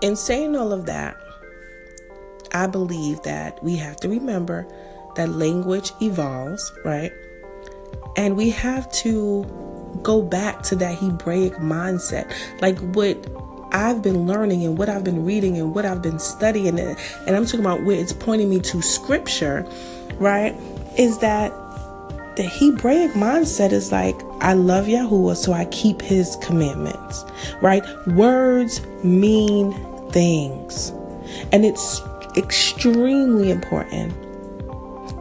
in saying all of that, I believe that we have to remember that language evolves, right? And we have to go back to that Hebraic mindset. Like what I've been learning and what I've been reading and what I've been studying, and, and I'm talking about where it's pointing me to scripture, right? Is that the Hebraic mindset is like, I love Yahuah, so I keep his commandments, right? Words mean things. And it's extremely important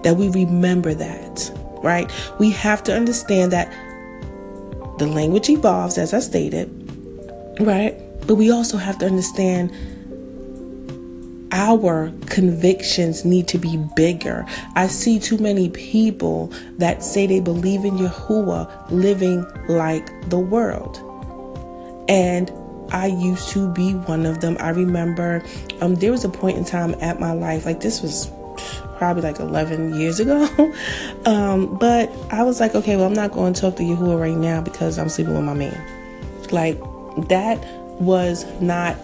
that we remember that, right? We have to understand that the language evolves, as I stated, right? But we also have to understand our convictions need to be bigger. I see too many people that say they believe in Yahuah living like the world. And I used to be one of them. I remember um, there was a point in time at my life, like this was probably like 11 years ago. um, but I was like, okay, well, I'm not going to talk to Yahuah right now because I'm sleeping with my man. Like, that was not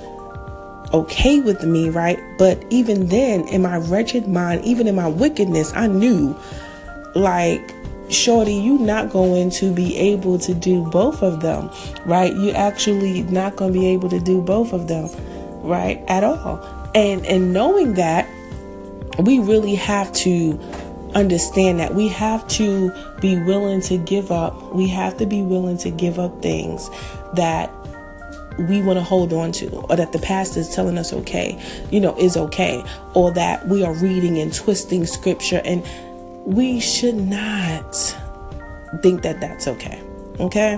okay with me, right? But even then, in my wretched mind, even in my wickedness, I knew, like, shorty, you're not going to be able to do both of them, right? You actually not going to be able to do both of them, right? At all. And and knowing that, we really have to understand that we have to be willing to give up. We have to be willing to give up things that we want to hold on to or that the pastor is telling us okay you know is okay or that we are reading and twisting scripture and we should not think that that's okay okay?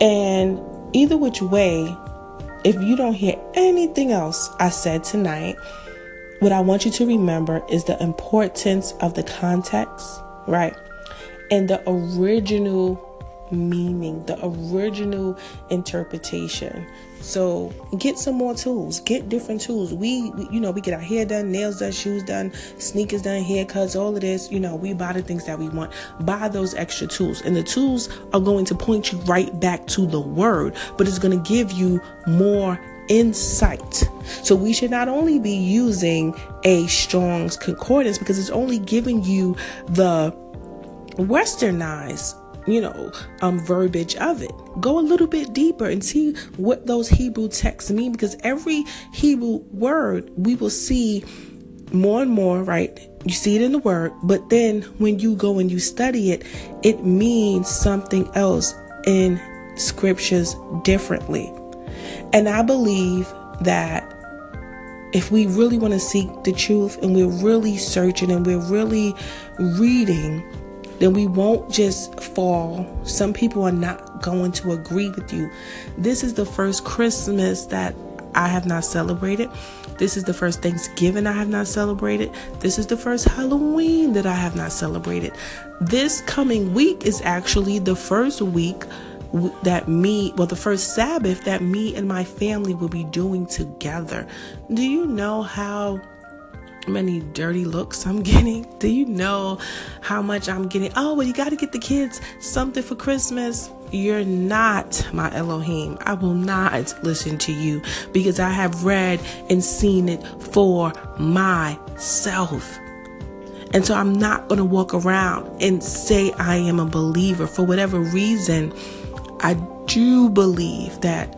And either which way if you don't hear anything else i said tonight what i want you to remember is the importance of the context right? And the original meaning, the original interpretation. So get some more tools. Get different tools. We, we, you know, we get our hair done, nails done, shoes done, sneakers done, haircuts, all of this. You know, we buy the things that we want. Buy those extra tools, and the tools are going to point you right back to the word, but it's going to give you more insight. So we should not only be using a Strong's concordance because it's only giving you the westernized you know, um, verbiage of it. Go a little bit deeper and see what those Hebrew texts mean because every Hebrew word we will see more and more, right? You see it in the word, but then when you go and you study it, it means something else in scriptures differently. And I believe that if we really want to seek the truth and we're really searching and we're really reading, then we won't just fall. Some people are not going to agree with you. This is the first Christmas that I have not celebrated. This is the first Thanksgiving I have not celebrated. This is the first Halloween that I have not celebrated. This coming week is actually the first week that me, well, the first Sabbath that me and my family will be doing together. Do you know how many dirty looks I'm getting? Do you know how much I'm getting? Oh, well, you got to get the kids something for Christmas. You're not my Elohim. I will not listen to you because I have read and seen it for myself. And so I'm not going to walk around and say I am a believer for whatever reason. I do believe that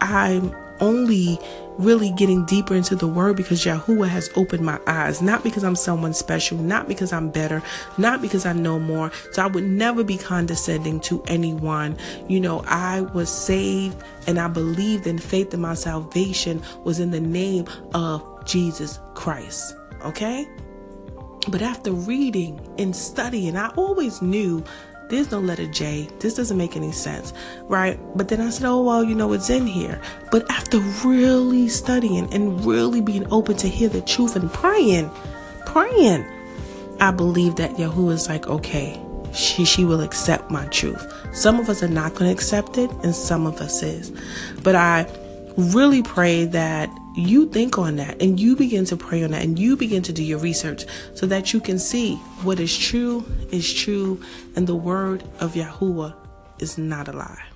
I'm only really getting deeper into the word because Yahuah has opened my eyes. Not because I'm someone special, not because I'm better, not because I know more. So I would never be condescending to anyone. You know, I was saved and I believed in faith that my salvation was in the name of Jesus Christ. Okay? But after reading and studying, I always knew there's no letter J. This doesn't make any sense, right? But then I said, oh, well, you know, it's in here. But after really studying and really being open to hear the truth and praying, praying, I believe that Yahuah is like, okay, she she will accept my truth. Some of us are not going to accept it, and some of us is. But I really pray that you think on that and you begin to pray on that and you begin to do your research so that you can see what is true is true and the word of Yahuah is not a lie.